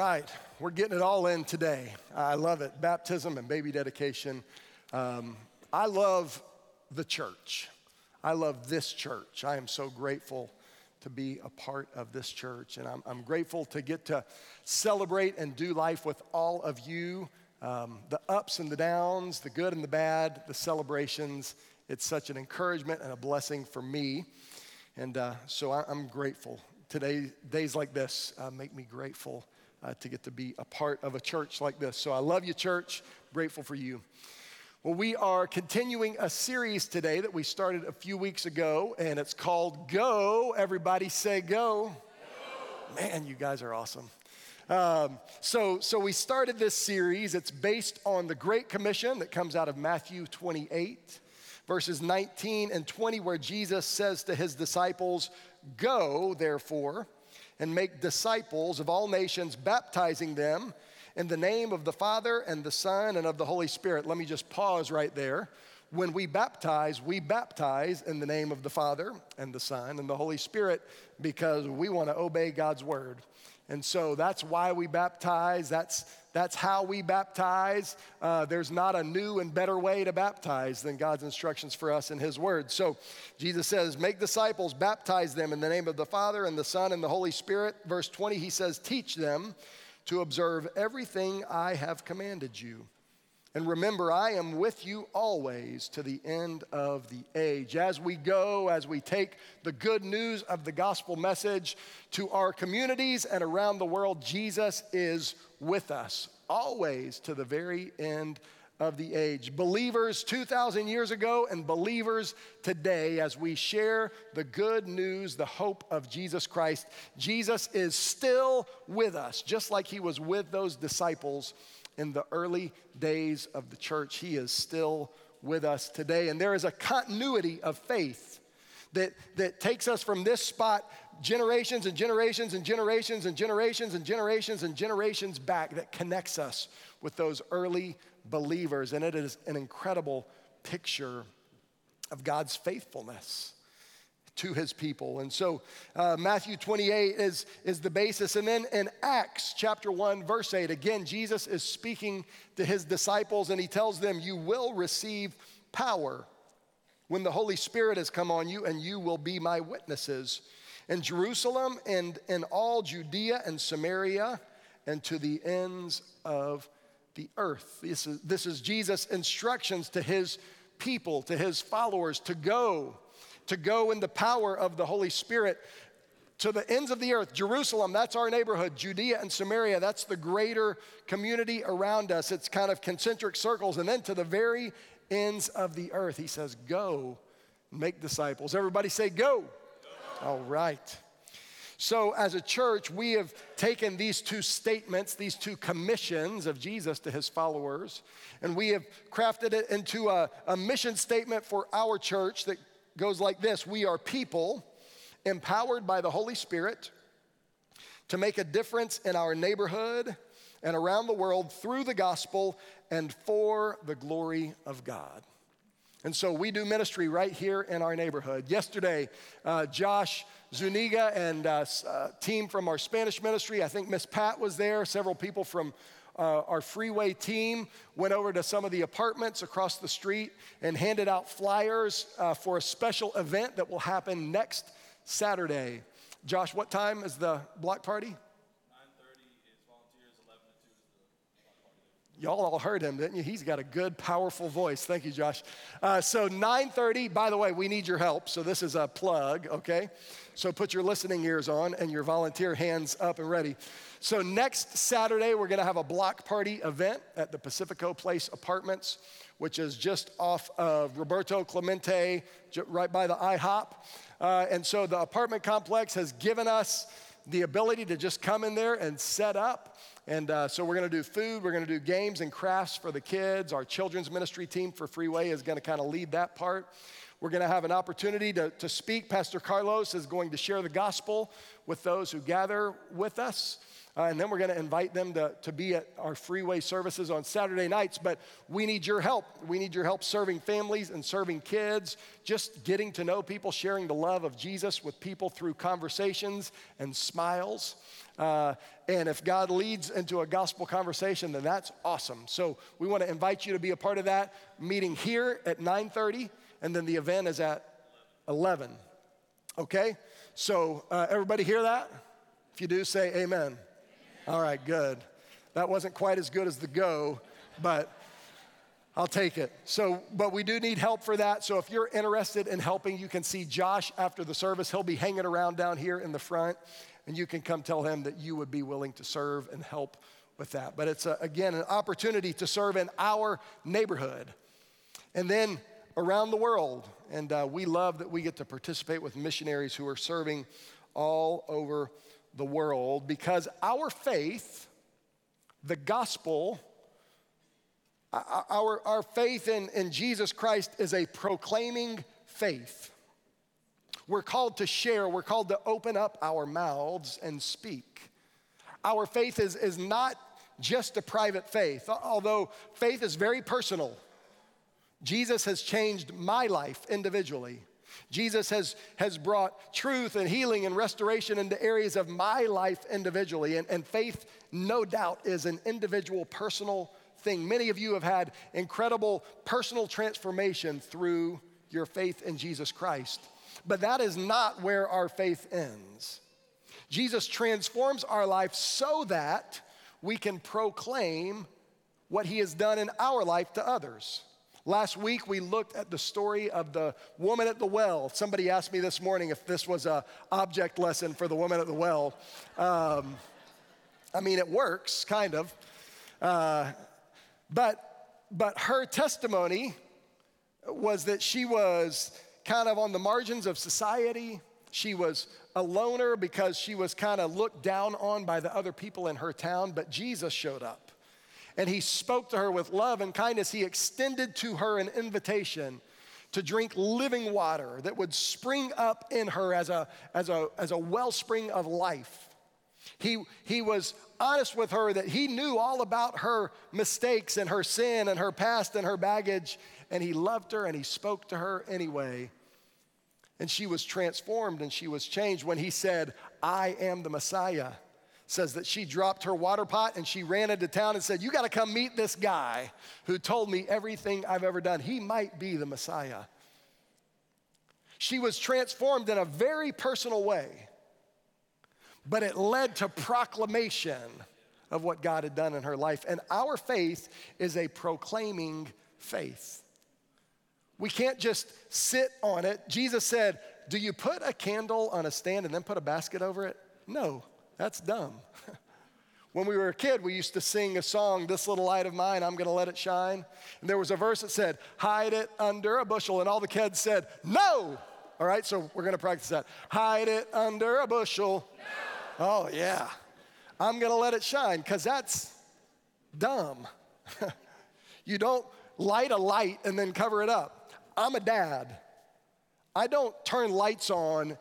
Right, we're getting it all in today. I love it. Baptism and baby dedication. Um, I love the church. I love this church. I am so grateful to be a part of this church, and I'm, I'm grateful to get to celebrate and do life with all of you. Um, the ups and the downs, the good and the bad, the celebrations. It's such an encouragement and a blessing for me. And uh, so I, am grateful. Today, days like this uh, make me grateful uh, to get to be a part of a church like this. So I love you, church. Grateful for you. Well, we are continuing a series today that we started a few weeks ago, and it's called Go. Everybody say go. go. Man, you guys are awesome. Um, so, so we started this series. It's based on the Great Commission that comes out of Matthew 28, verses 19 and 20, where Jesus says to his disciples, Go, therefore, and make disciples of all nations, baptizing them in the name of the Father and the Son and of the Holy Spirit. Let me just pause right there. When we baptize, we baptize in the name of the Father and the Son and the Holy Spirit because we want to obey God's word. And so that's why we baptize. That's, that's how we baptize. Uh, there's not a new and better way to baptize than God's instructions for us in His Word. So Jesus says, Make disciples, baptize them in the name of the Father and the Son and the Holy Spirit. Verse 20, He says, Teach them to observe everything I have commanded you. And remember, I am with you always to the end of the age. As we go, as we take the good news of the gospel message to our communities and around the world, Jesus is with us always to the very end of the age. Believers 2,000 years ago and believers today, as we share the good news, the hope of Jesus Christ, Jesus is still with us, just like he was with those disciples in the early days of the church. He is still with us today. And there is a continuity of faith that, that takes us from this spot generations and generations and generations and generations and generations and generations back that connects us with those early believers. And it is an incredible picture of God's faithfulness to his people. And so uh, Matthew 28 is, is the basis. And then in Acts chapter 1, verse 8, again, Jesus is speaking to his disciples and he tells them, You will receive power when the Holy Spirit has come on you, and you will be my witnesses in Jerusalem and in all Judea and Samaria and to the ends of the earth. This is, this is Jesus' instructions to his people, to his followers to go to go in the power of the Holy Spirit to the ends of the earth. Jerusalem, that's our neighborhood. Judea and Samaria, that's the greater community around us. It's kind of concentric circles. And then to the very ends of the earth, he says, Go, make disciples. Everybody say, Go. go. All right. So, as a church, we have taken these two statements, these two commissions of Jesus to his followers, and we have crafted it into a, a mission statement for our church that goes like this We are people empowered by the Holy Spirit to make a difference in our neighborhood and around the world through the gospel and for the glory of God. And so we do ministry right here in our neighborhood. Yesterday, uh, Josh Zuniga and uh, uh, team from our Spanish ministry, I think Miss Pat was there, several people from uh, our freeway team went over to some of the apartments across the street and handed out flyers uh, for a special event that will happen next Saturday. Josh, what time is the block party? Y'all all heard him, didn't you? He's got a good, powerful voice. Thank you, Josh. Uh, so 9:30. By the way, we need your help. So this is a plug, okay? So put your listening ears on and your volunteer hands up and ready. So next Saturday, we're going to have a block party event at the Pacifico Place Apartments, which is just off of Roberto Clemente, right by the IHOP. Uh, and so the apartment complex has given us the ability to just come in there and set up and uh, so we're going to do food, we're going to do games and crafts for the kids. Our children's ministry team for Freeway is going to kind of lead that part. We're going to have an opportunity to, to speak. Pastor Carlos is going to share the gospel with those who gather with us. Uh, and then we're going to invite them to, to be at our freeway services on Saturday nights. But we need your help. We need your help serving families and serving kids, just getting to know people, sharing the love of Jesus with people through conversations and smiles. Uh, and if God leads into a gospel conversation, then that's awesome. So we want to invite you to be a part of that meeting here at 9:30, and then the event is at 11. Okay? So uh, everybody hear that? If you do, say amen. All right, good. That wasn't quite as good as the go, but I'll take it. So, but we do need help for that. So if you're interested in helping, you can see Josh after the service. He'll be hanging around down here in the front, and you can come tell him that you would be willing to serve and help with that. But it's, a, again, an opportunity to serve in our neighborhood and then around the world. And uh, we love that we get to participate with missionaries who are serving all over the world because our faith, the gospel, our, our faith in, in Jesus Christ is a proclaiming faith. We're called to share, we're called to open up our mouths and speak. Our faith is, is not just a private faith, although faith is very personal. Jesus has changed my life individually. Jesus has, has brought truth and healing and restoration into areas of my life individually. And, and faith, no doubt, is an individual, personal thing. Many of you have had incredible personal transformation through your faith in Jesus Christ. But that is not where our faith ends. Jesus transforms our life so that we can proclaim what he has done in our life to others. Last week, we looked at the story of the woman at the well. Somebody asked me this morning if this was a object lesson for the woman at the well. Um, I mean, it works, kind of. Uh, but, but her testimony was that she was kind of on the margins of society. She was a loner because she was kind of looked down on by the other people in her town, but Jesus showed up and he spoke to her with love and kindness. He extended to her an invitation to drink living water that would spring up in her as a, as a, as a wellspring of life. He, he was honest with her that he knew all about her mistakes and her sin and her past and her baggage, and he loved her and he spoke to her anyway. And she was transformed and she was changed when he said, I am the Messiah says that she dropped her water pot and she ran into town and said, You got to come meet this guy who told me everything I've ever done. He might be the Messiah. She was transformed in a very personal way, but it led to proclamation of what God had done in her life. And our faith is a proclaiming faith. We can't just sit on it. Jesus said, Do you put a candle on a stand and then put a basket over it? No. That's dumb. when we were a kid, we used to sing a song, This Little Light of Mine, I'm Gonna Let It Shine. And there was a verse that said, Hide it under a bushel. And all the kids said, No. All right, so we're gonna practice that. Hide it under a bushel. No. Oh, yeah. I'm gonna let it shine, because that's dumb. you don't light a light and then cover it up. I'm a dad. I don't turn lights on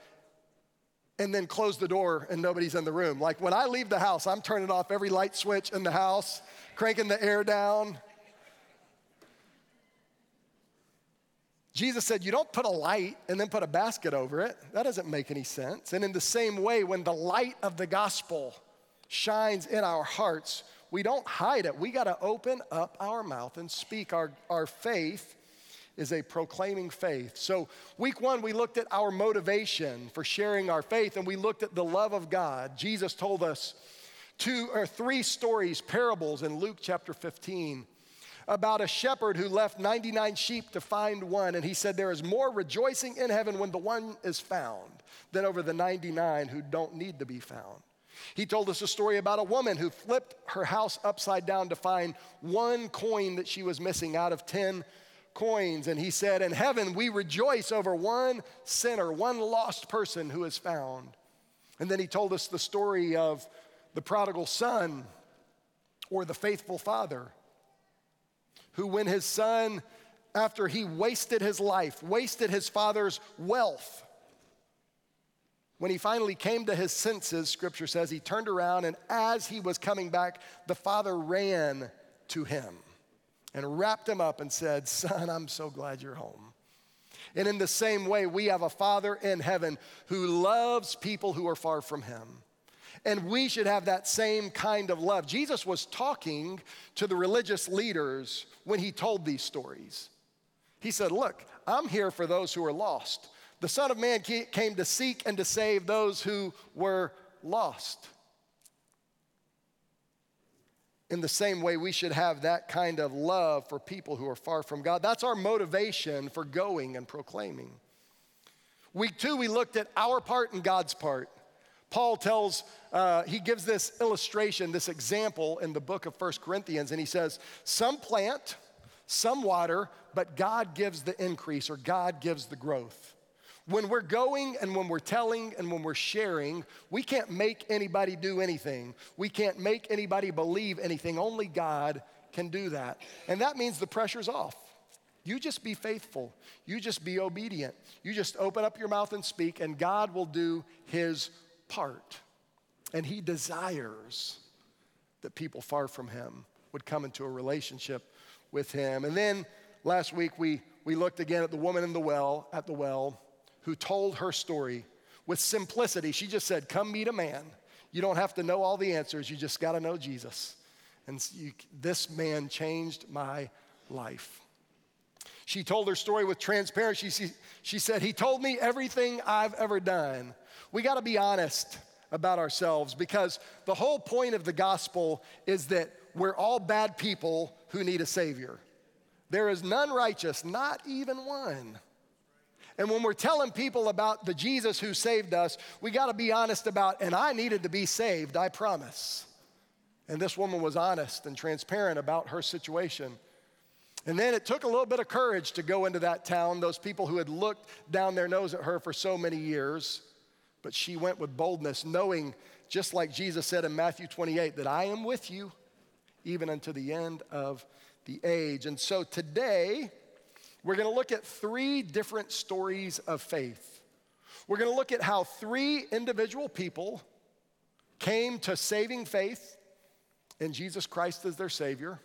and then close the door and nobody's in the room. Like when I leave the house, I'm turning off every light switch in the house, cranking the air down. Jesus said, You don't put a light and then put a basket over it. That doesn't make any sense. And in the same way, when the light of the gospel shines in our hearts, we don't hide it. We got to open up our mouth and speak our, our faith is a proclaiming faith. So, week one, we looked at our motivation for sharing our faith and we looked at the love of God. Jesus told us two or three stories, parables in Luke chapter 15 about a shepherd who left 99 sheep to find one. And he said, There is more rejoicing in heaven when the one is found than over the 99 who don't need to be found. He told us a story about a woman who flipped her house upside down to find one coin that she was missing out of 10 coins. And he said, In heaven, we rejoice over one sinner, one lost person who is found. And then he told us the story of the prodigal son or the faithful father, who, when his son, after he wasted his life, wasted his father's wealth, When he finally came to his senses, scripture says, he turned around and as he was coming back, the father ran to him and wrapped him up and said, Son, I'm so glad you're home. And in the same way, we have a Father in heaven who loves people who are far from him. And we should have that same kind of love. Jesus was talking to the religious leaders when he told these stories. He said, Look, I'm here for those who are lost. The Son of Man came to seek and to save those who were lost. In the same way, we should have that kind of love for people who are far from God. That's our motivation for going and proclaiming. Week two, we looked at our part and God's part. Paul tells, uh, he gives this illustration, this example in the book of First Corinthians, and he says, Some plant, some water, but God gives the increase or God gives the growth. When we're going and when we're telling and when we're sharing, we can't make anybody do anything. We can't make anybody believe anything. Only God can do that. And that means the pressure's off. You just be faithful. You just be obedient. You just open up your mouth and speak, and God will do his part. And he desires that people far from him would come into a relationship with him. And then last week we, we looked again at the woman in the well, at the well who told her story with simplicity. She just said, Come meet a man. You don't have to know all the answers, you just got to know Jesus. And you, this man changed my life. She told her story with transparency. She, she said, He told me everything I've ever done. We got to be honest about ourselves because the whole point of the gospel is that we're all bad people who need a Savior. There is none righteous, not even one. And when we're telling people about the Jesus who saved us, we got to be honest about, and I needed to be saved, I promise. And this woman was honest and transparent about her situation. And then it took a little bit of courage to go into that town, those people who had looked down their nose at her for so many years. But she went with boldness, knowing, just like Jesus said in Matthew 28, that I am with you even unto the end of the age. And so today, we're going to look at three different stories of faith. We're going to look at how three individual people came to saving faith in Jesus Christ as their Savior.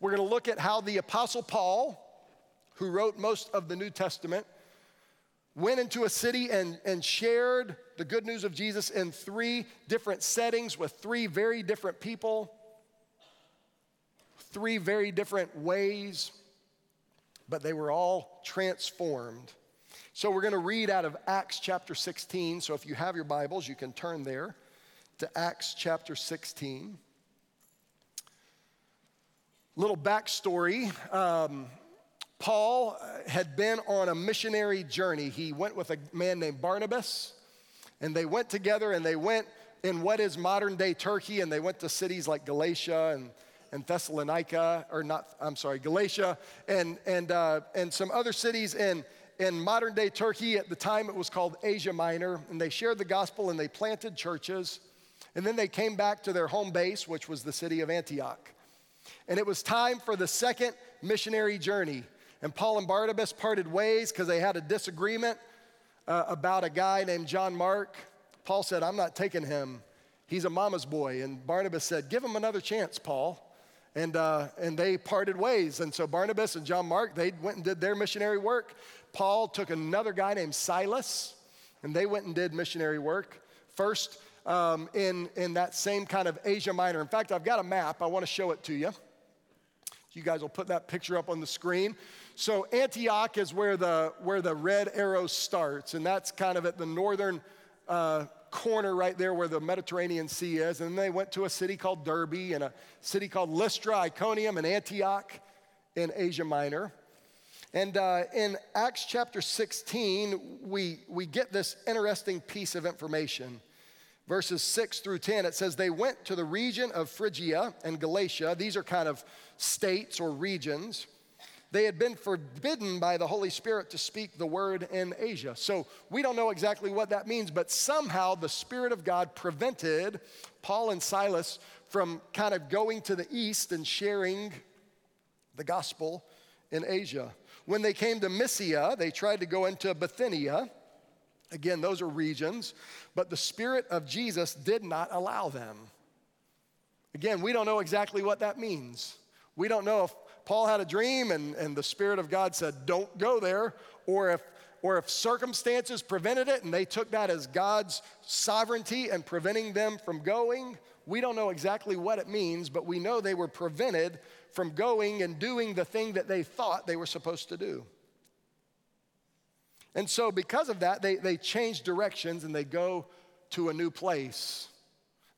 We're going to look at how the Apostle Paul, who wrote most of the New Testament, went into a city and, and shared the good news of Jesus in three different settings with three very different people, three very different ways but they were all transformed. So we're going to read out of Acts chapter 16. So if you have your Bibles, you can turn there to Acts chapter 16. Little backstory. Um, Paul had been on a missionary journey. He went with a man named Barnabas, and they went together and they went in what is modern day Turkey, and they went to cities like Galatia and and Thessalonica, or not, I'm sorry, Galatia, and, and, uh, and some other cities in, in modern day Turkey. At the time, it was called Asia Minor. And they shared the gospel and they planted churches. And then they came back to their home base, which was the city of Antioch. And it was time for the second missionary journey. And Paul and Barnabas parted ways because they had a disagreement uh, about a guy named John Mark. Paul said, I'm not taking him. He's a mama's boy. And Barnabas said, Give him another chance, Paul and, uh, and they parted ways. And so Barnabas and John Mark, they went and did their missionary work. Paul took another guy named Silas, and they went and did missionary work. First, um, in, in that same kind of Asia Minor. In fact, I've got a map. I want to show it to you. You guys will put that picture up on the screen. So Antioch is where the, where the red arrow starts, and that's kind of at the northern uh, corner right there where the Mediterranean Sea is. And they went to a city called Derbe and a city called Lystra, Iconium, and Antioch in Asia Minor. And uh, in Acts chapter 16, we, we get this interesting piece of information. Verses 6 through 10, it says, They went to the region of Phrygia and Galatia. These are kind of states or regions they had been forbidden by the Holy Spirit to speak the word in Asia. So we don't know exactly what that means, but somehow the Spirit of God prevented Paul and Silas from kind of going to the east and sharing the gospel in Asia. When they came to Mysia, they tried to go into Bithynia, Again, those are regions, but the Spirit of Jesus did not allow them. Again, we don't know exactly what that means. We don't know if Paul had a dream and, and the Spirit of God said, don't go there, or if, or if circumstances prevented it and they took that as God's sovereignty and preventing them from going. We don't know exactly what it means, but we know they were prevented from going and doing the thing that they thought they were supposed to do. And so, because of that, they, they change directions and they go to a new place.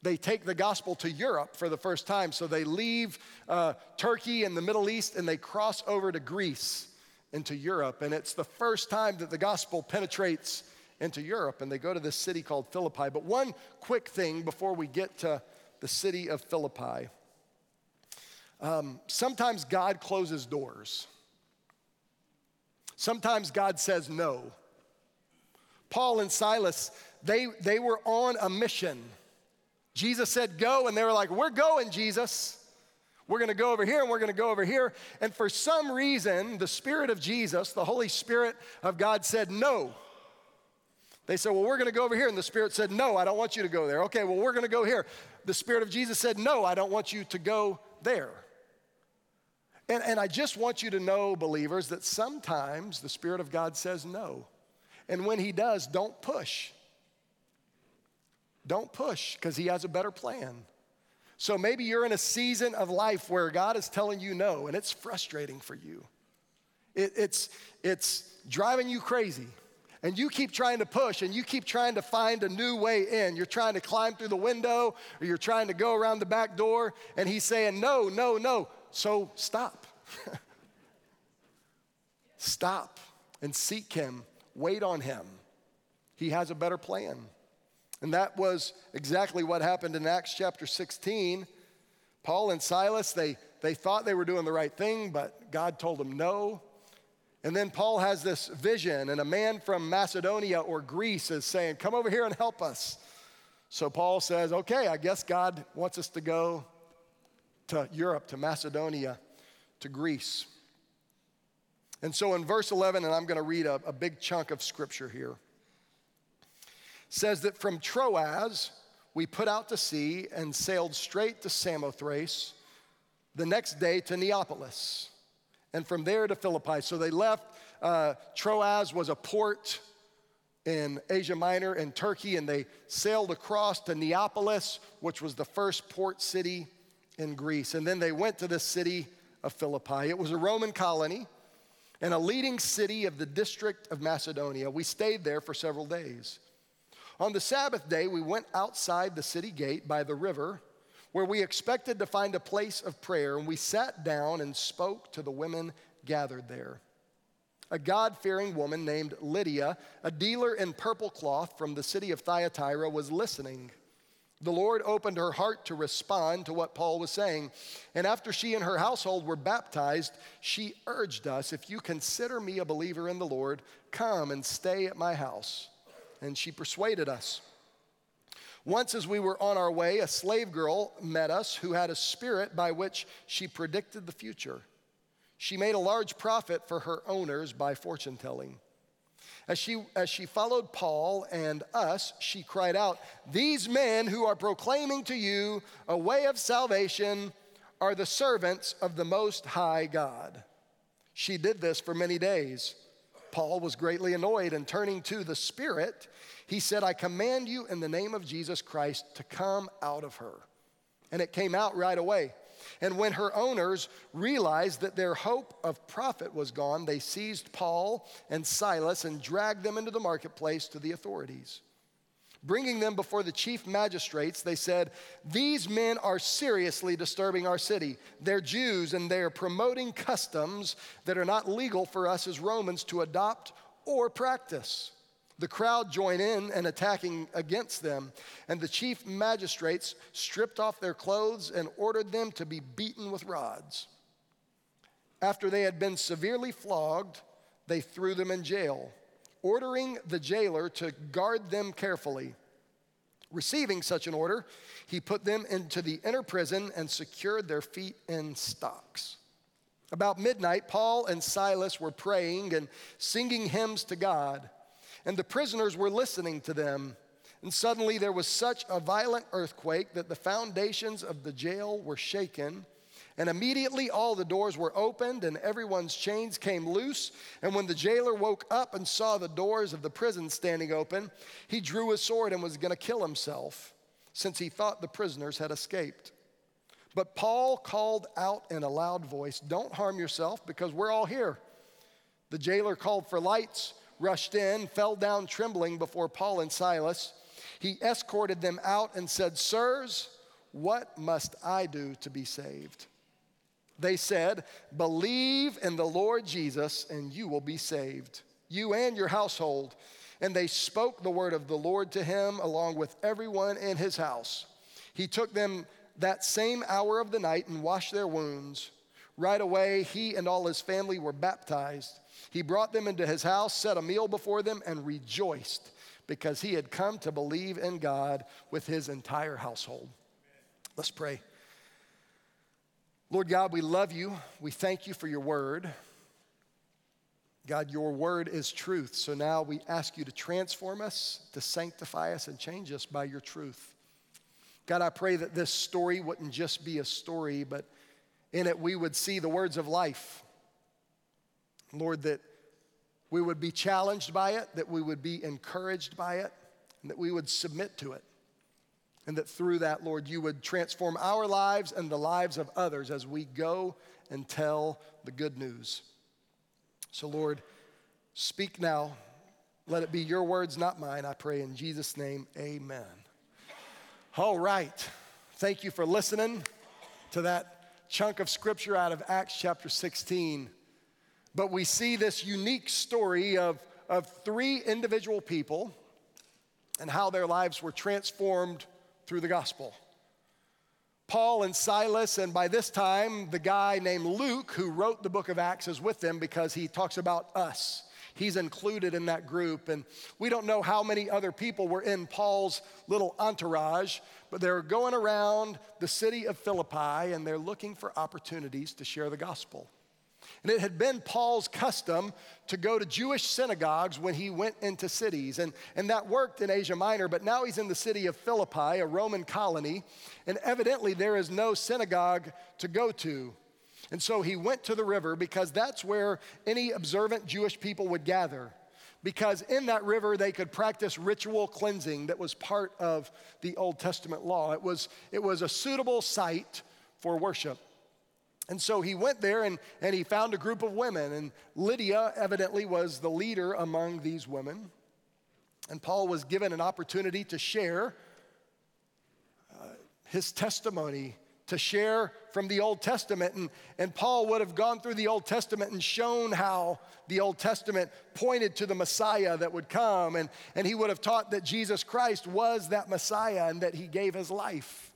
They take the gospel to Europe for the first time. So, they leave uh, Turkey and the Middle East and they cross over to Greece into Europe. And it's the first time that the gospel penetrates into Europe. And they go to this city called Philippi. But one quick thing before we get to the city of Philippi um, sometimes God closes doors. Sometimes God says no. Paul and Silas, they, they were on a mission. Jesus said, Go, and they were like, We're going, Jesus. We're gonna go over here and we're gonna go over here. And for some reason, the Spirit of Jesus, the Holy Spirit of God, said, No. They said, Well, we're gonna go over here. And the Spirit said, No, I don't want you to go there. Okay, well, we're gonna go here. The Spirit of Jesus said, No, I don't want you to go there. And, and I just want you to know, believers, that sometimes the Spirit of God says no. And when He does, don't push. Don't push because He has a better plan. So maybe you're in a season of life where God is telling you no, and it's frustrating for you. It, it's, it's driving you crazy. And you keep trying to push and you keep trying to find a new way in. You're trying to climb through the window or you're trying to go around the back door, and He's saying, No, no, no. So stop. stop and seek Him, wait on Him. He has a better plan. And that was exactly what happened in Acts chapter 16. Paul and Silas, they, they thought they were doing the right thing, but God told them no. And then Paul has this vision, and a man from Macedonia or Greece is saying, Come over here and help us. So Paul says, Okay, I guess God wants us to go to Europe, to Macedonia, to Greece. And so in verse 11, and I'm going to read a, a big chunk of scripture here, says that from Troas we put out to sea and sailed straight to Samothrace, the next day to Neapolis, and from there to Philippi. So they left. Uh, Troas was a port in Asia Minor in Turkey, and they sailed across to Neapolis, which was the first port city in Greece. And then they went to the city of Philippi. It was a Roman colony and a leading city of the district of Macedonia. We stayed there for several days. On the Sabbath day, we went outside the city gate by the river where we expected to find a place of prayer, and we sat down and spoke to the women gathered there. A God fearing woman named Lydia, a dealer in purple cloth from the city of Thyatira, was listening. The Lord opened her heart to respond to what Paul was saying. And after she and her household were baptized, she urged us if you consider me a believer in the Lord, come and stay at my house. And she persuaded us. Once, as we were on our way, a slave girl met us who had a spirit by which she predicted the future. She made a large profit for her owners by fortune telling. As she, as she followed Paul and us, she cried out, These men who are proclaiming to you a way of salvation are the servants of the Most High God. She did this for many days. Paul was greatly annoyed, and turning to the Spirit, he said, I command you in the name of Jesus Christ to come out of her. And it came out right away. And when her owners realized that their hope of profit was gone, they seized Paul and Silas and dragged them into the marketplace to the authorities. Bringing them before the chief magistrates, they said, These men are seriously disturbing our city. They're Jews and they're promoting customs that are not legal for us as Romans to adopt or practice. The crowd joined in and attacking against them, and the chief magistrates stripped off their clothes and ordered them to be beaten with rods. After they had been severely flogged, they threw them in jail, ordering the jailer to guard them carefully. Receiving such an order, he put them into the inner prison and secured their feet in stocks. About midnight, Paul and Silas were praying and singing hymns to God and the prisoners were listening to them. And suddenly there was such a violent earthquake that the foundations of the jail were shaken. And immediately all the doors were opened and everyone's chains came loose. And when the jailer woke up and saw the doors of the prison standing open, he drew his sword and was going to kill himself, since he thought the prisoners had escaped. But Paul called out in a loud voice, Don't harm yourself because we're all here. The jailer called for lights, rushed in, fell down trembling before Paul and Silas. He escorted them out and said, Sirs, what must I do to be saved? They said, Believe in the Lord Jesus, and you will be saved, you and your household. And they spoke the word of the Lord to him along with everyone in his house. He took them that same hour of the night and washed their wounds. Right away, he and all his family were baptized. He brought them into his house, set a meal before them, and rejoiced because he had come to believe in God with his entire household. Let's pray. Lord God, we love you. We thank you for your word. God, your word is truth. So now we ask you to transform us, to sanctify us, and change us by your truth. God, I pray that this story wouldn't just be a story, but in it we would see the words of life. Lord, that we would be challenged by it, that we would be encouraged by it, and that we would submit to it. And that through that, Lord, you would transform our lives and the lives of others as we go and tell the good news. So, Lord, speak now. Let it be your words, not mine. I pray in Jesus' name, amen. All right. Thank you for listening to that chunk of scripture out of Acts chapter 16. But we see this unique story of, of three individual people and how their lives were transformed through the gospel. Paul and Silas, and by this time, the guy named Luke, who wrote the book of Acts, is with them because he talks about us. He's included in that group. And we don't know how many other people were in Paul's little entourage, but they're going around the city of Philippi and they're looking for opportunities to share the gospel. And it had been Paul's custom to go to Jewish synagogues when he went into cities. And, and that worked in Asia Minor, but now he's in the city of Philippi, a Roman colony, and evidently there is no synagogue to go to. And so he went to the river because that's where any observant Jewish people would gather. Because in that river, they could practice ritual cleansing that was part of the Old Testament law. It was, it was a suitable site for worship. And so he went there and, and he found a group of women, and Lydia evidently was the leader among these women. And Paul was given an opportunity to share uh, his testimony, to share from the Old Testament. And, and Paul would have gone through the Old Testament and shown how the Old Testament pointed to the Messiah that would come. And, and he would have taught that Jesus Christ was that Messiah and that he gave his life.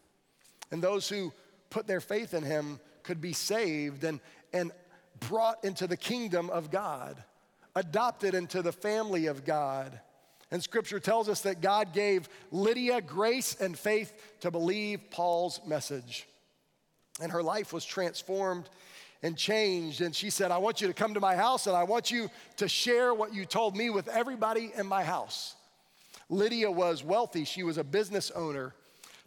And those who put their faith in him could be saved and, and brought into the kingdom of God, adopted into the family of God. And scripture tells us that God gave Lydia grace and faith to believe Paul's message. And her life was transformed and changed. And she said, I want you to come to my house and I want you to share what you told me with everybody in my house. Lydia was wealthy, she was a business owner.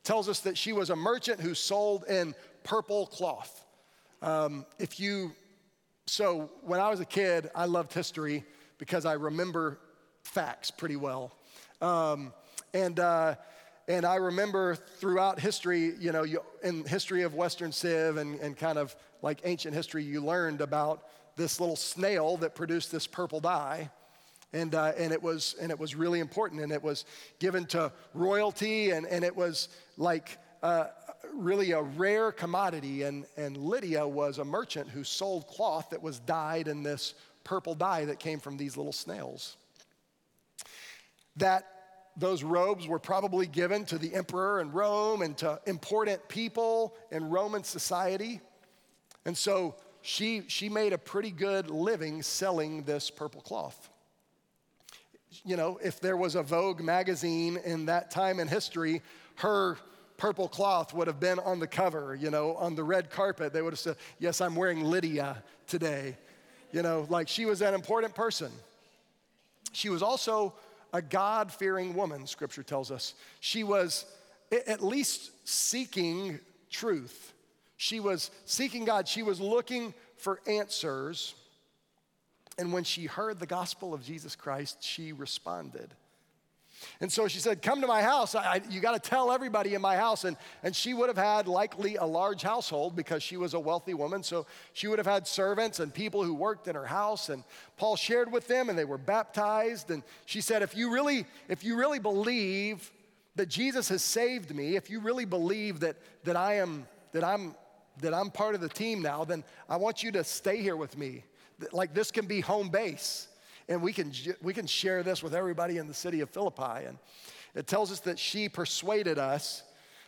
Tells us that she was a merchant who sold in purple cloth. Um, if you, so when I was a kid, I loved history because I remember facts pretty well. Um, and, uh, and I remember throughout history, you know, you, in history of Western Civ and, and kind of like ancient history, you learned about this little snail that produced this purple dye. And, uh, and, it was, and it was really important. And it was given to royalty, and, and it was like uh, really a rare commodity, and, and Lydia was a merchant who sold cloth that was dyed in this purple dye that came from these little snails. That those robes were probably given to the emperor in Rome and to important people in Roman society. And so she, she made a pretty good living selling this purple cloth. You know, if there was a Vogue magazine in that time in history, her purple cloth would have been on the cover, you know, on the red carpet. They would have said, Yes, I'm wearing Lydia today. You know, like she was an important person. She was also a God fearing woman, scripture tells us. She was at least seeking truth. She was seeking God. She was looking for answers. And when she heard the gospel of Jesus Christ, she responded. And so she said, Come to my house. I, you got to tell everybody in my house. And, and she would have had likely a large household because she was a wealthy woman. So she would have had servants and people who worked in her house. And Paul shared with them and they were baptized. And she said, If you really, if you really believe that Jesus has saved me, if you really believe that, that, I am, that, I'm, that I'm part of the team now, then I want you to stay here with me. Like this can be home base and we can, we can share this with everybody in the city of Philippi. And it tells us that she persuaded us.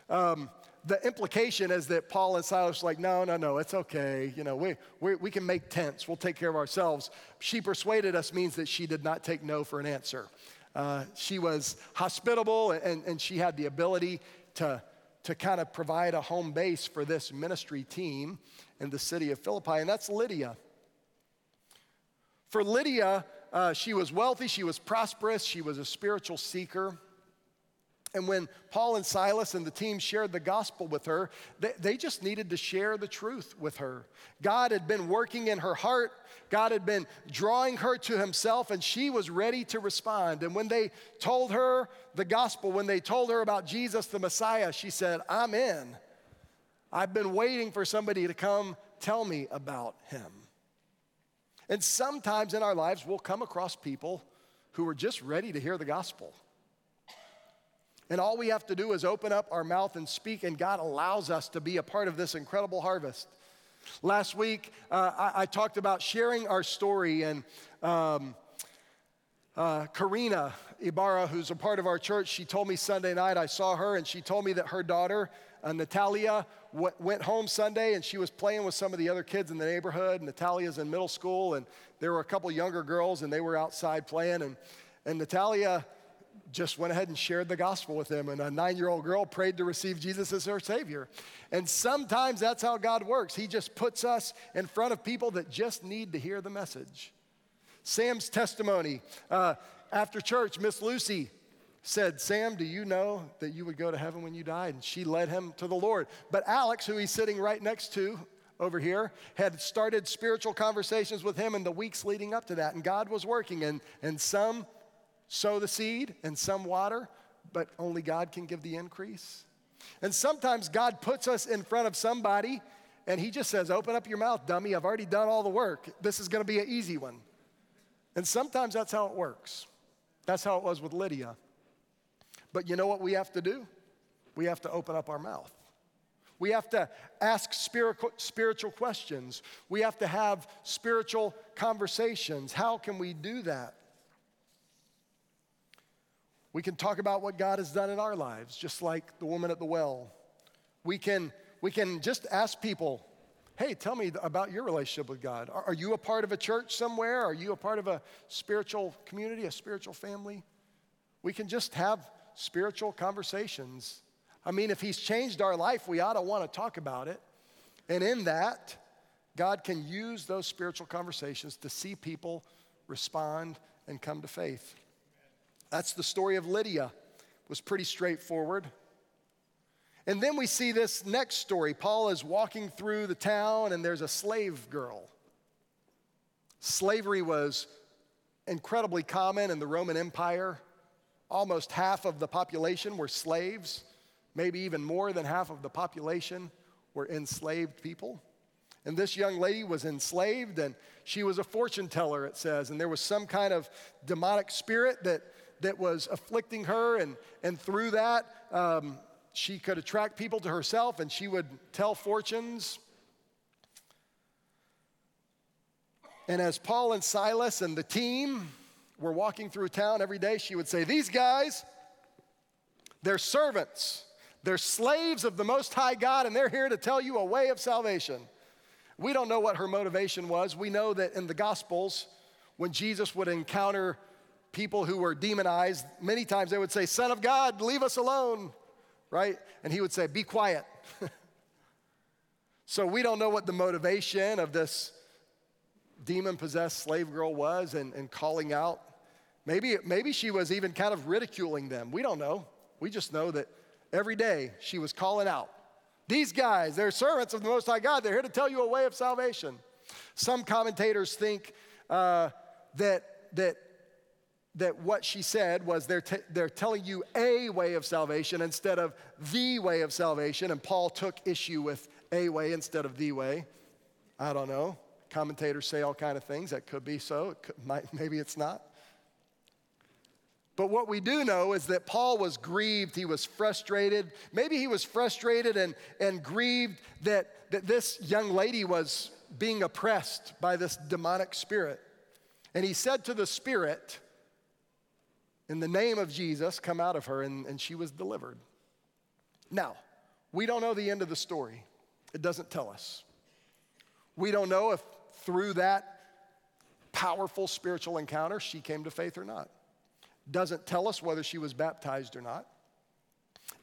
Um, the implication is that Paul and Silas were like, no, no, no, it's okay. You know, we, we, we can make tents. We'll take care of ourselves. She persuaded us means that she did not take no for an answer. Uh, she was hospitable and, and she had the ability to, to kind of provide a home base for this ministry team in the city of Philippi, and that's Lydia. For Lydia, uh, she was wealthy, she was prosperous, she was a spiritual seeker. And when Paul and Silas and the team shared the gospel with her, they, they, just needed to share the truth with her. God had been working in her heart, God had been drawing her to himself, and she was ready to respond. And when they told her the gospel, when they told her about Jesus the Messiah, she said, I'm in. I've been waiting for somebody to come tell me about him. And sometimes in our lives, we'll come across people who are just ready to hear the gospel. And all we have to do is open up our mouth and speak, and God allows us to be a part of this incredible harvest. Last week, uh, I, I, talked about sharing our story, and um, uh, Karina Ibarra, who's a part of our church, she told me Sunday night, I saw her, and she told me that her daughter, uh, Natalia, w- went home Sunday and she was playing with some of the other kids in the neighborhood. Natalia's in middle school, and there were a couple younger girls, and they were outside playing. And, and Natalia just went ahead and shared the gospel with them. And a nine year old girl prayed to receive Jesus as her Savior. And sometimes that's how God works. He just puts us in front of people that just need to hear the message. Sam's testimony uh, after church, Miss Lucy said, Sam, do you know that you would go to heaven when you died? And she led him to the Lord. But Alex, who he's sitting right next to over here, had started spiritual conversations with him in the weeks leading up to that. And God was working, and, and some sow the seed and some water, but only God can give the increase. And sometimes God puts us in front of somebody and he just says, Open up your mouth, dummy. I've already done all the work. This is going to be an easy one. And sometimes that's how it works. That's how it was with Lydia. But you know what we have to do? We have to open up our mouth. We have to ask spiritual questions. We have to have spiritual conversations. How can we do that? We can talk about what God has done in our lives, just like the woman at the well. We can, we can just ask people, hey, tell me about your relationship with God. Are, are you a part of a church somewhere? Are you a part of a spiritual community, a spiritual family? We can just have spiritual conversations. I mean, if He's changed our life, we ought to want to talk about it. And in that, God can use those spiritual conversations to see people respond and come to faith. That's the story of Lydia. It was pretty straightforward. And then we see this next story. Paul is walking through the town and there's a slave girl. Slavery was incredibly common in the Roman Empire. Almost half of the population were slaves, maybe even more than half of the population were enslaved people. And this young lady was enslaved and she was a fortune teller, it says. And there was some kind of demonic spirit that, that was afflicting her. And, and through that, um, she could attract people to herself and she would tell fortunes. And as Paul and Silas and the team were walking through town every day, she would say, These guys, they're servants, they're slaves of the Most High God, and they're here to tell you a way of salvation. We don't know what her motivation was. We know that in the Gospels, when Jesus would encounter people who were demonized, many times they would say, Son of God, leave us alone, right? And he would say, Be quiet. so we don't know what the motivation of this demon possessed slave girl was and, and calling out Maybe, maybe she was even kind of ridiculing them. We don't know. We just know that every day she was calling out, These guys, they're servants of the Most High God. They're here to tell you a way of salvation. Some commentators think uh, that, that, that what she said was they're, t- they're telling you a way of salvation instead of the way of salvation, and Paul took issue with a way instead of the way. I don't know. Commentators say all kind of things. That could be so. It could, might, maybe it's not. But what we do know is that Paul was grieved, he was frustrated. Maybe he was frustrated and, and grieved that, that this young lady was being oppressed by this demonic spirit. And he said to the spirit, In the name of Jesus, come out of her, and, and she was delivered. Now, we don't know the end of the story, it doesn't tell us. We don't know if through that powerful spiritual encounter she came to faith or not. Doesn't tell us whether she was baptized or not.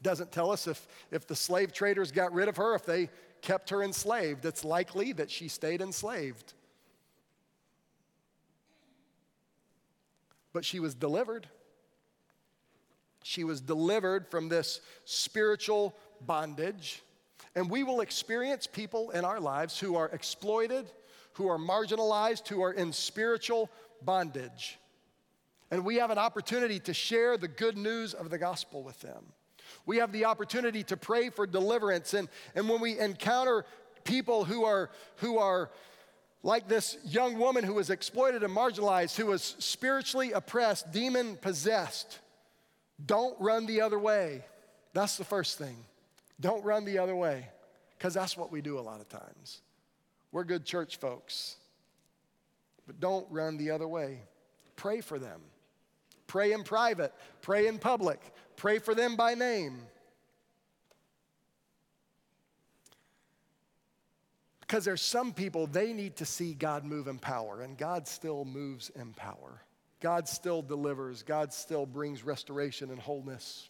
Doesn't tell us if, if the slave traders got rid of her, if they kept her enslaved. It's likely that she stayed enslaved. But she was delivered. She was delivered from this spiritual bondage. And we will experience people in our lives who are exploited, who are marginalized, who are in spiritual bondage. And we have an opportunity to share the good news of the gospel with them. We have the opportunity to pray for deliverance. And, and when we encounter people who are, who are like this young woman who was exploited and marginalized, who was spiritually oppressed, demon possessed, don't run the other way. That's the first thing. Don't run the other way, because that's what we do a lot of times. We're good church folks, but don't run the other way. Pray for them. Pray in private, pray in public, pray for them by name. Because there's some people, they need to see God move in power, and God still moves in power. God still delivers, God still brings restoration and wholeness.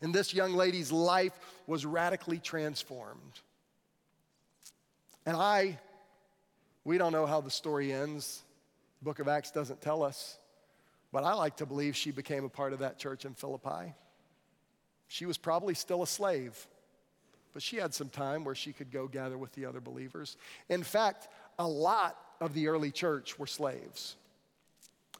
And this young lady's life was radically transformed. And I, we don't know how the story ends. book of Acts doesn't tell us. But I like to believe she became a part of that church in Philippi. She was probably still a slave, but she had some time where she could go gather with the other believers. In fact, a lot of the early church were slaves.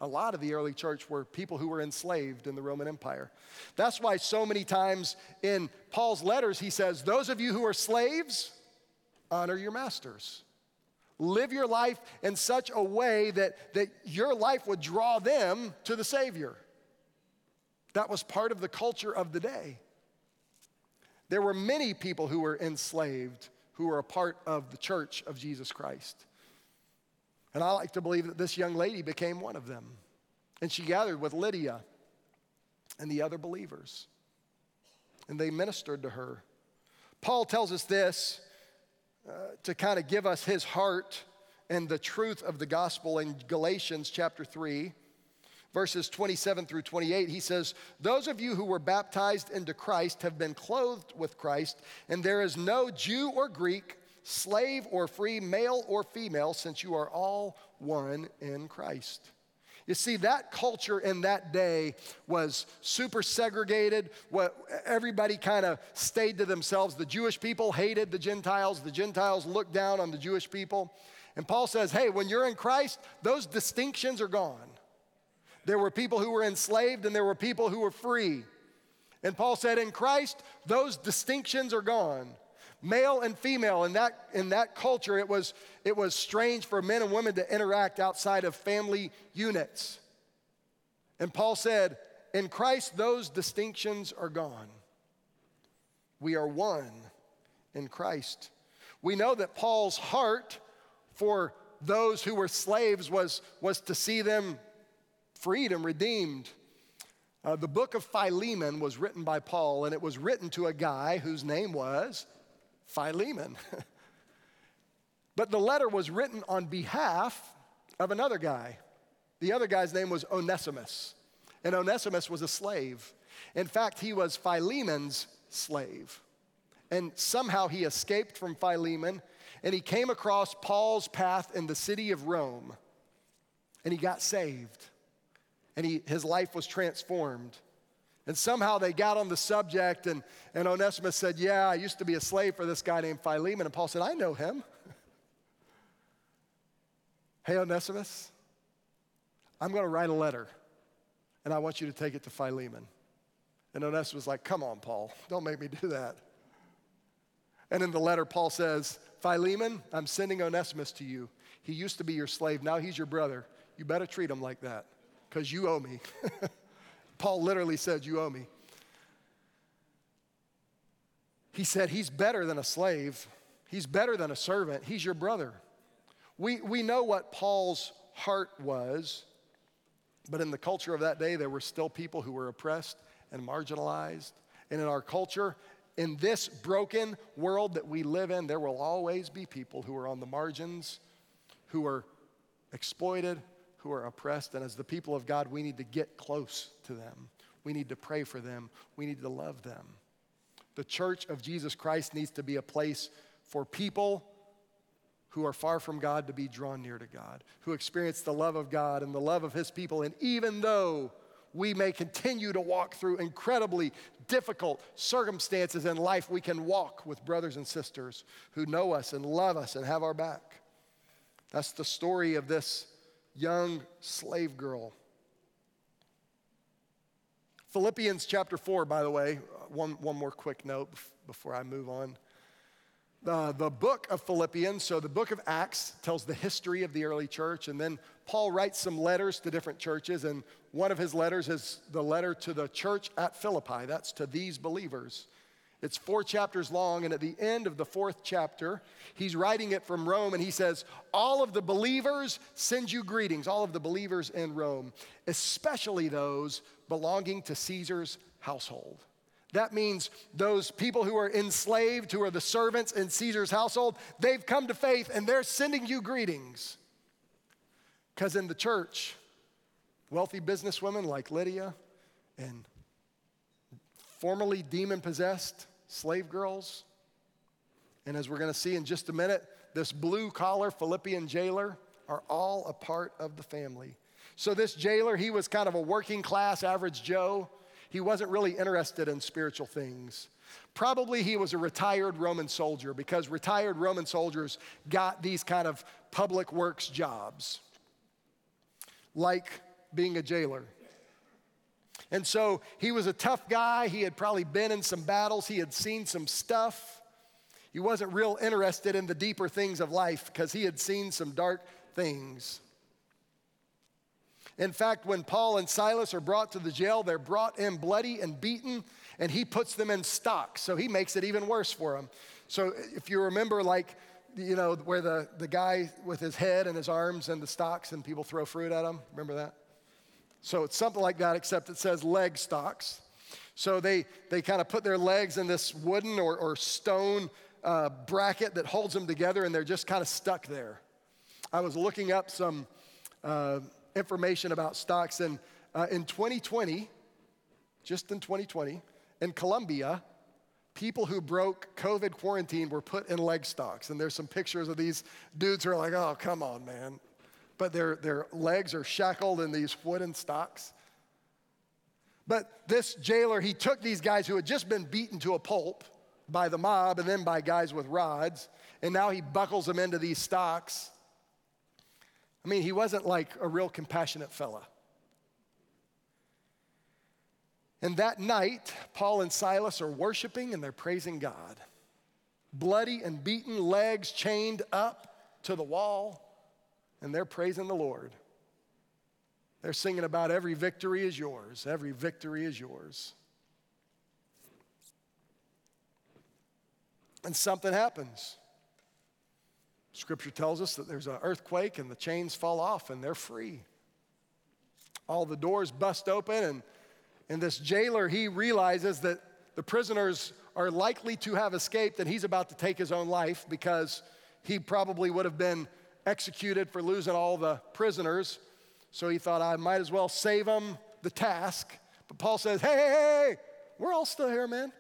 A lot of the early church were people who were enslaved in the Roman Empire. That's why so many times in Paul's letters he says, Those of you who are slaves, honor your masters. Live your life in such a way that, that your life would draw them to the Savior. That was part of the culture of the day. There were many people who were enslaved who were a part of the church of Jesus Christ. And I like to believe that this young lady became one of them. And she gathered with Lydia and the other believers, and they ministered to her. Paul tells us this uh, to kind of give us his heart and the truth of the gospel in Galatians chapter 3, verses 27 through 28. He says, Those of you who were baptized into Christ have been clothed with Christ, and there is no Jew or Greek, slave or free, male or female, since you are all one in Christ. You see, that culture in that day was super segregated. What everybody kind of stayed to themselves. The Jewish people hated the Gentiles. The Gentiles looked down on the Jewish people. And Paul says, hey, when you're in Christ, those distinctions are gone. There were people who were enslaved and there were people who were free. And Paul said, in Christ, those distinctions are gone male and female in that, in that culture it was, it was strange for men and women to interact outside of family units. And paul said in christ those distinctions are gone. We are one in christ. We know that paul's heart for those who were slaves was, was to see them freed and redeemed. Uh, the book of Philemon was written by Paul, and it was written to a guy whose name was Philemon. but the letter was written on behalf of another guy. The other guy's name was Onesimus, and Onesimus was a slave. In fact, he was Philemon's slave. And somehow he escaped from Philemon and he came across Paul's path in the city of Rome and he got saved. and he, his life was transformed. And somehow they got on the subject, and, and Onesimus said, Yeah, I used to be a slave for this guy named Philemon. And Paul said, I know him. hey, Onesimus, I'm going to write a letter, and I want you to take it to Philemon. And Onesimus was like, Come on, Paul, don't make me do that. And in the letter, Paul says, Philemon, I'm sending Onesimus to you. He used to be your slave, now he's your brother. You better treat him like that, because you owe me. Paul literally said, You owe me. He said, He's better than a slave, he's better than a servant, he's your brother. We, we know what Paul's heart was, but in the culture of that day, there were still people who were oppressed and marginalized. And in our culture, in this broken world that we live in, there will always be people who are on the margins, who are exploited, who are oppressed. And as the people of God, we need to get close to them. We need to pray for them. We need to love them. The church of Jesus Christ needs to be a place for people who are far from God to be drawn near to God, who experience the love of God and the love of His people. And even though we may continue to walk through incredibly difficult circumstances in life, we can walk with brothers and sisters who know us and love us and have our back. That's the story of this young slave girl. Philippians chapter 4, by the way, one, one more quick note before I move on. The, the book of Philippians, so the book of Acts tells the history of the early church, and then Paul writes some letters to different churches, and one of his letters is the letter to the church at Philippi. That's to these believers. It's four chapters long, and at the end of the fourth chapter, he's writing it from Rome, and he says, All of the believers send you greetings, all of the believers in Rome, especially those belonging to Caesar's household. That means those people who are enslaved, who are the servants in Caesar's household, they've come to faith and they're sending you greetings. Because in the church, wealthy businesswomen like Lydia and formerly demon possessed slave girls. And as we're going to see in just a minute, this blue collar Philippian jailer are all a part of the family. So, this jailer, he was kind of a working class average Joe. He wasn't really interested in spiritual things. Probably he was a retired Roman soldier because retired Roman soldiers got these kind of public works jobs, like being a jailer. And so he was a tough guy. He had probably been in some battles, he had seen some stuff. He wasn't real interested in the deeper things of life because he had seen some dark things. In fact, when Paul and Silas are brought to the jail, they're brought in bloody and beaten, and he puts them in stocks. So he makes it even worse for them. So if you remember, like, you know, where the, the guy with his head and his arms and the stocks and people throw fruit at him, remember that? So it's something like that, except it says leg stocks. So they, they kind of put their legs in this wooden or, or stone uh, bracket that holds them together, and they're just kind of stuck there. I was looking up some uh, information about stocks, and uh, in 2020, just in 2020, in Colombia, people who broke COVID quarantine were put in leg stocks. And there's some pictures of these dudes who are like, oh, come on, man but their, their legs are shackled in these wooden stocks. But this jailer, he took these guys who had just been beaten to a pulp by the mob and then by guys with rods, and now he buckles them into these stocks. I mean, he wasn't like a real compassionate fella. And that night, Paul and Silas are worshiping and they're praising God. Bloody and beaten, legs chained up to the wall and they're praising the Lord. They're singing about every victory is yours, every victory is yours. And something happens. Scripture tells us that there's an earthquake and the chains fall off and they're free. All the doors bust open, and, and this jailer, he realizes that the prisoners are likely to have escaped and he's about to take his own life because he probably would have been executed for losing all the prisoners. So he thought, I might as well save them the task. But Paul says, hey, hey, hey, we're all still here, man.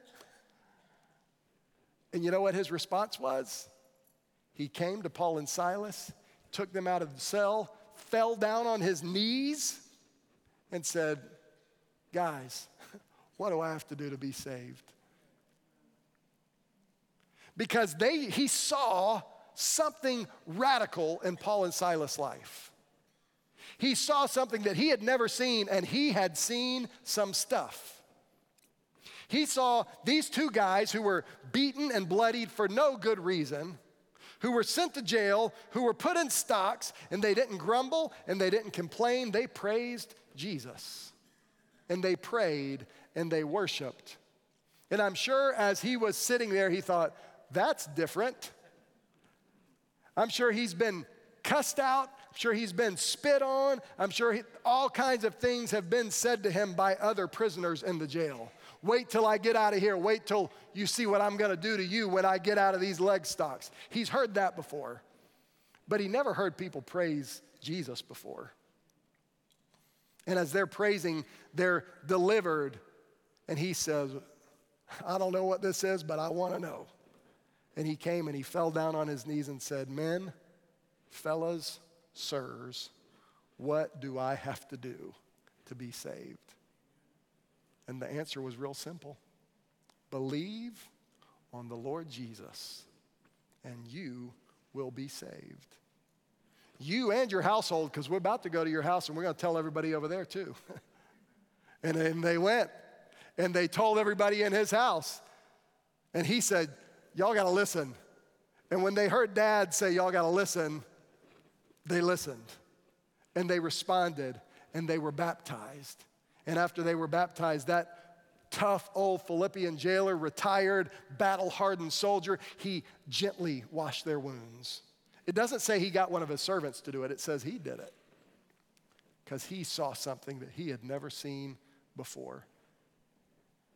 And you know what his response was? He came to Paul and Silas, took them out of the cell, fell down on his knees, and said, Guys, what do I have to do to be saved? Because they, he saw something radical in Paul and Silas' life. He saw something that he had never seen, and he had seen some stuff. He saw these two guys who were beaten and bloodied for no good reason, who were sent to jail, who were put in stocks, and they didn't grumble and they didn't complain. They praised Jesus. And they prayed and they worshiped. And I'm sure as he was sitting there, he thought, that's different. I'm sure he's been cussed out. I'm sure he's been spit on. I'm sure he, all kinds of things have been said to him by other prisoners in the jail. Wait till I get out of here. Wait till you see what I'm going to do to you when I get out of these leg stocks. He's heard that before, but he never heard people praise Jesus before. And as they're praising, they're delivered. And he says, I don't know what this is, but I want to know. And he came and he fell down on his knees and said, Men, fellas, sirs, what do I have to do to be saved? And the answer was real simple believe on the Lord Jesus, and you will be saved. You and your household, because we're about to go to your house and we're going to tell everybody over there too. and then they went and they told everybody in his house. And he said, Y'all got to listen. And when they heard dad say, Y'all got to listen, they listened and they responded and they were baptized. And after they were baptized, that tough old Philippian jailer, retired, battle hardened soldier, he gently washed their wounds. It doesn't say he got one of his servants to do it, it says he did it because he saw something that he had never seen before.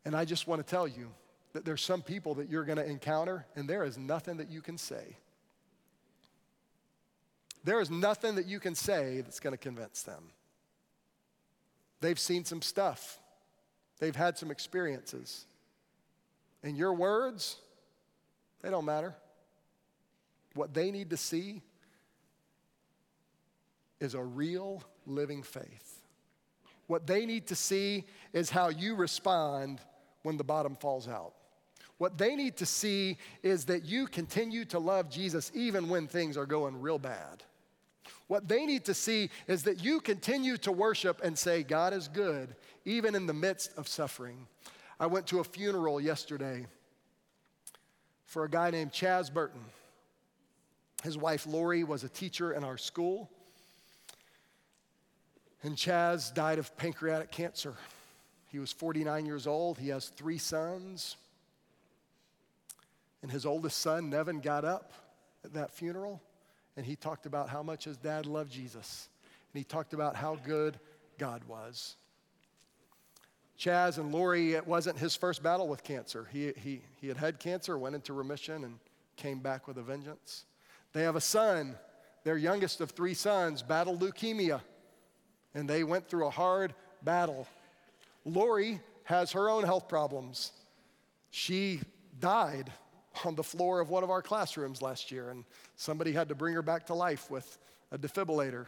And I just want to tell you that there's some people that you're going to encounter, and there is nothing that you can say. There is nothing that you can say that's going to convince them. They've seen some stuff, they've had some experiences. And your words, they don't matter. What they need to see is a real living faith. What they need to see is how you respond when the bottom falls out. What they need to see is that you continue to love Jesus even when things are going real bad. What they need to see is that you continue to worship and say, God is good, even in the midst of suffering. I went to a funeral yesterday for a guy named Chaz Burton. His wife Lori was a teacher in our school. And Chaz died of pancreatic cancer. He was 49 years old. He has three sons. And his oldest son, Nevin, got up at that funeral and he talked about how much his dad loved Jesus. And he talked about how good God was. Chaz and Lori, it wasn't his first battle with cancer. He, he, he had had cancer, went into remission, and came back with a vengeance. They have a son, their youngest of three sons, battled leukemia, and they went through a hard battle. Lori has her own health problems. She died on the floor of one of our classrooms last year, and somebody had to bring her back to life with a defibrillator.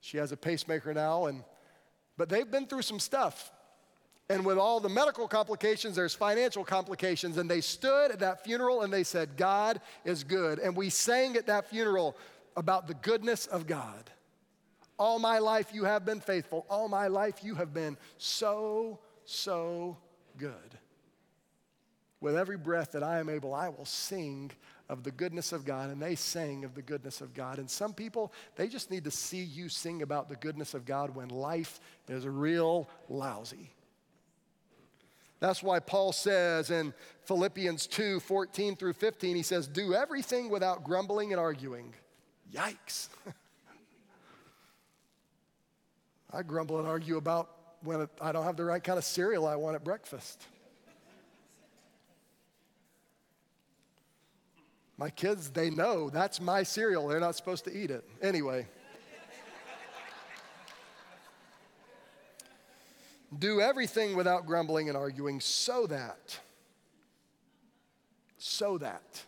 She has a pacemaker now, and but they've been through some stuff. And with all the medical complications, there's financial complications. And they stood at that funeral and they said, God is good. And we sang at that funeral about the goodness of God. All my life you have been faithful. All my life you have been so, so good. With every breath that I am able, I will sing of the goodness of God. And they sang of the goodness of God. And some people, they just need to see you sing about the goodness of God when life is real lousy. That's why Paul says in Philippians 2 14 through 15, he says, Do everything without grumbling and arguing. Yikes. I grumble and argue about when I don't have the right kind of cereal I want at breakfast. My kids, they know that's my cereal. They're not supposed to eat it. Anyway. Do everything without grumbling and arguing so that, so that,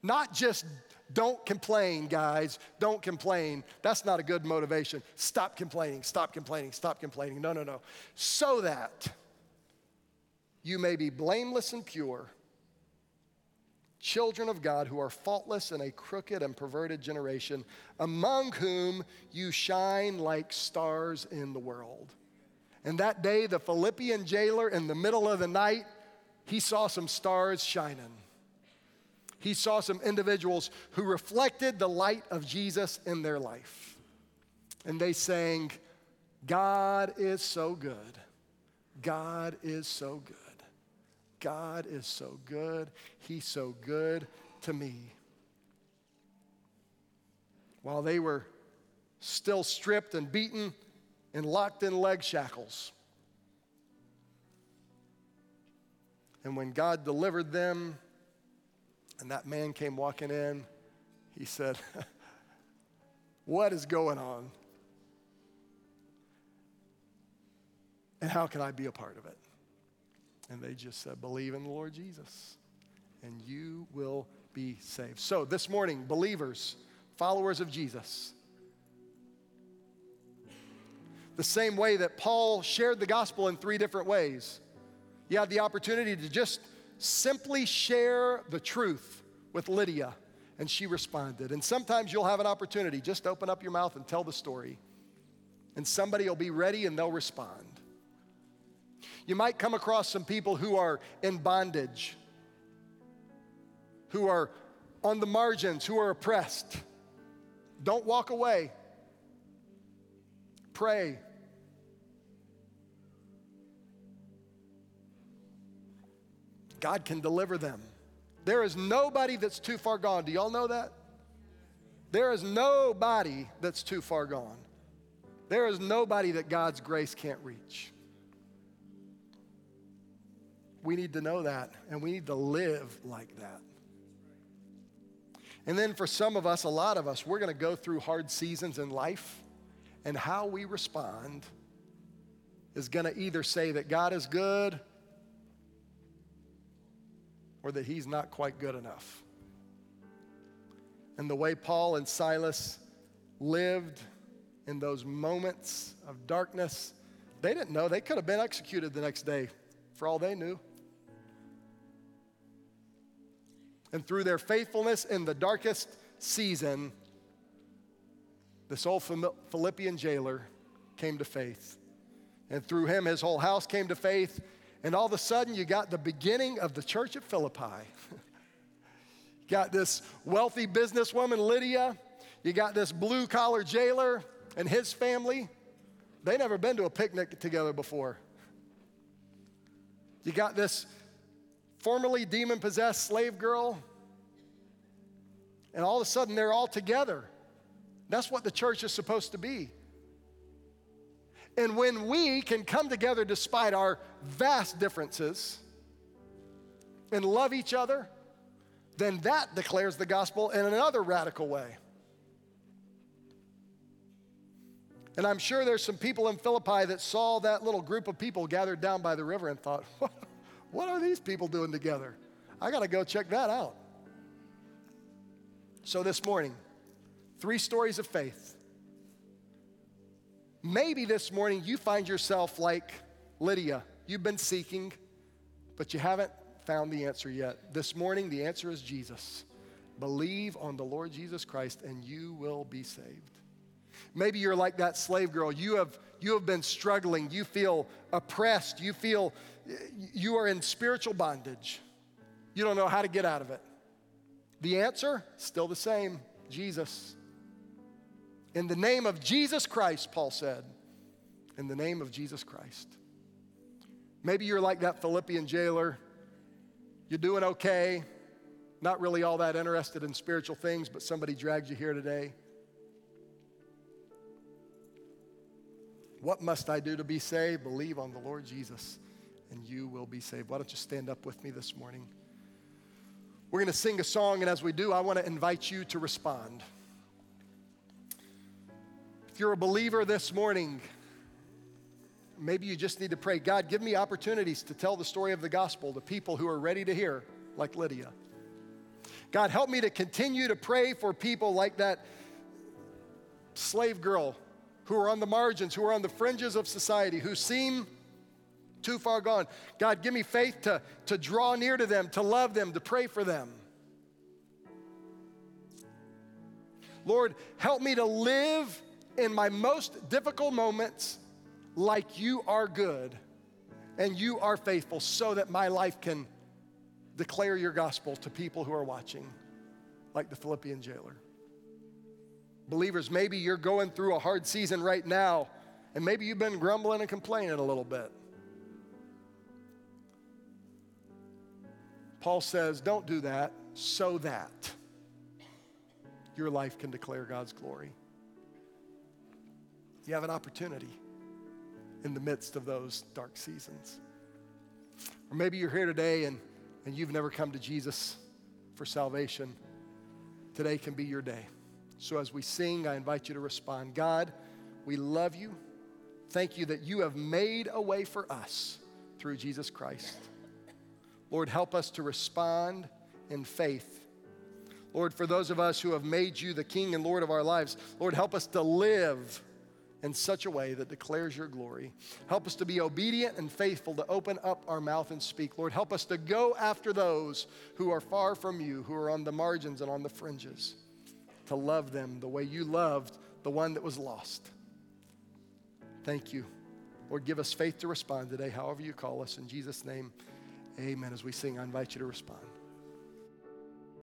not just Don't complain, guys. Don't complain. That's not a good motivation. Stop complaining, stop complaining, stop complaining. No, no, no. So that you may be blameless and pure, children of God who are faultless in a crooked and perverted generation, among whom you shine like stars in the world. And that day, the Philippian jailer, in the middle of the night, he saw some stars shining. He saw some individuals who reflected the light of Jesus in their life. And they sang, God is so good. God is so good. God is so good. He's so good to me. While they were still stripped and beaten and locked in leg shackles. And when God delivered them, and that man came walking in, he said, What is going on? And how can I be a part of it? And they just said, Believe in the Lord Jesus, and you will be saved. So, this morning, believers, followers of Jesus, the same way that Paul shared the gospel in three different ways, you had the opportunity to just simply share the truth with Lydia, and she responded. And sometimes you'll have an opportunity, just open up your mouth and tell the story, and somebody will be ready and they'll respond. You might come across some people who are in bondage, who are on the margins, who are oppressed. Don't walk away. Pray. God can deliver them. There is nobody that's too far gone. Do y'all know that? There is nobody that's too far gone. There is nobody that God's grace can't reach. We need to know that, and we need to live like that. And then for some of us, a lot of us, we're going to go through hard seasons in life, and how we respond is going to either say that God is good or that he's not quite good enough. And the way Paul and Silas lived in those moments of darkness, they didn't know. They could have been executed the next day for all they knew. And through their faithfulness in the darkest season, this old Philippian jailer came to faith. And through him, his whole house came to faith. And all of a sudden, you got the beginning of the church at Philippi. You got this wealthy businesswoman, Lydia. You got this blue collar jailer and his family. They never been to a picnic together before. You got this formerly demon possessed slave girl. And all of a sudden, they're all together. That's what the church is supposed to be. And when we can come together despite our vast differences and love each other, then that declares the gospel in another radical way. And I'm sure there's some people in Philippi that saw that little group of people gathered down by the river and thought, what are these people doing together? I got to go check that out. So this morning, three stories of faith Maybe this morning you find yourself like Lydia. You've been seeking, but you haven't found the answer yet. This morning, the answer is Jesus. Believe on the Lord Jesus Christ and you will be saved. Maybe you're like that slave girl. You have, you have been struggling. You feel oppressed. You feel you are in spiritual bondage. You don't know how to get out of it. The answer, still the same Jesus. In the name of Jesus Christ, Paul said. In the name of Jesus Christ. Maybe you're like that Philippian jailer. You're doing okay, not really all that interested in spiritual things, but somebody dragged you here today. What must I do to be saved? Believe on the Lord Jesus, and you will be saved. Why don't you stand up with me this morning? We're going to sing a song, and as we do, I want to invite you to respond. If you're a believer this morning, maybe you just need to pray God, give me opportunities to tell the story of the gospel to people who are ready to hear, like Lydia. God, help me to continue to pray for people like that slave girl who are on the margins, who are on the fringes of society, who seem too far gone. God, give me faith to, to draw near to them, to love them, to pray for them. Lord, help me to live in my most difficult moments like you are good and you are faithful so that my life can declare your gospel to people who are watching, like the Philippian jailer. Believers, maybe you're going through a hard season right now, and maybe you've been grumbling and complaining a little bit. Paul says, don't do that so that your life can declare God's glory. You have an opportunity in the midst of those dark seasons. Or maybe you're here today and, and you've never come to Jesus for salvation. Today can be your day. So as we sing, I invite you to respond God, we love you. Thank you that you have made a way for us through Jesus Christ. Lord, help us to respond in faith. Lord, for those of us who have made you the King and Lord of our lives, Lord, help us to live in such a way that declares your glory. Help us to be obedient and faithful to open up our mouth and speak. Lord, help us to go after those who are far from you, who are on the margins and on the fringes, to love them the way you loved the one that was lost. Thank you. Lord, give us faith to respond today, however you call us. In Jesus' name, Amen. As we sing, I invite you to respond.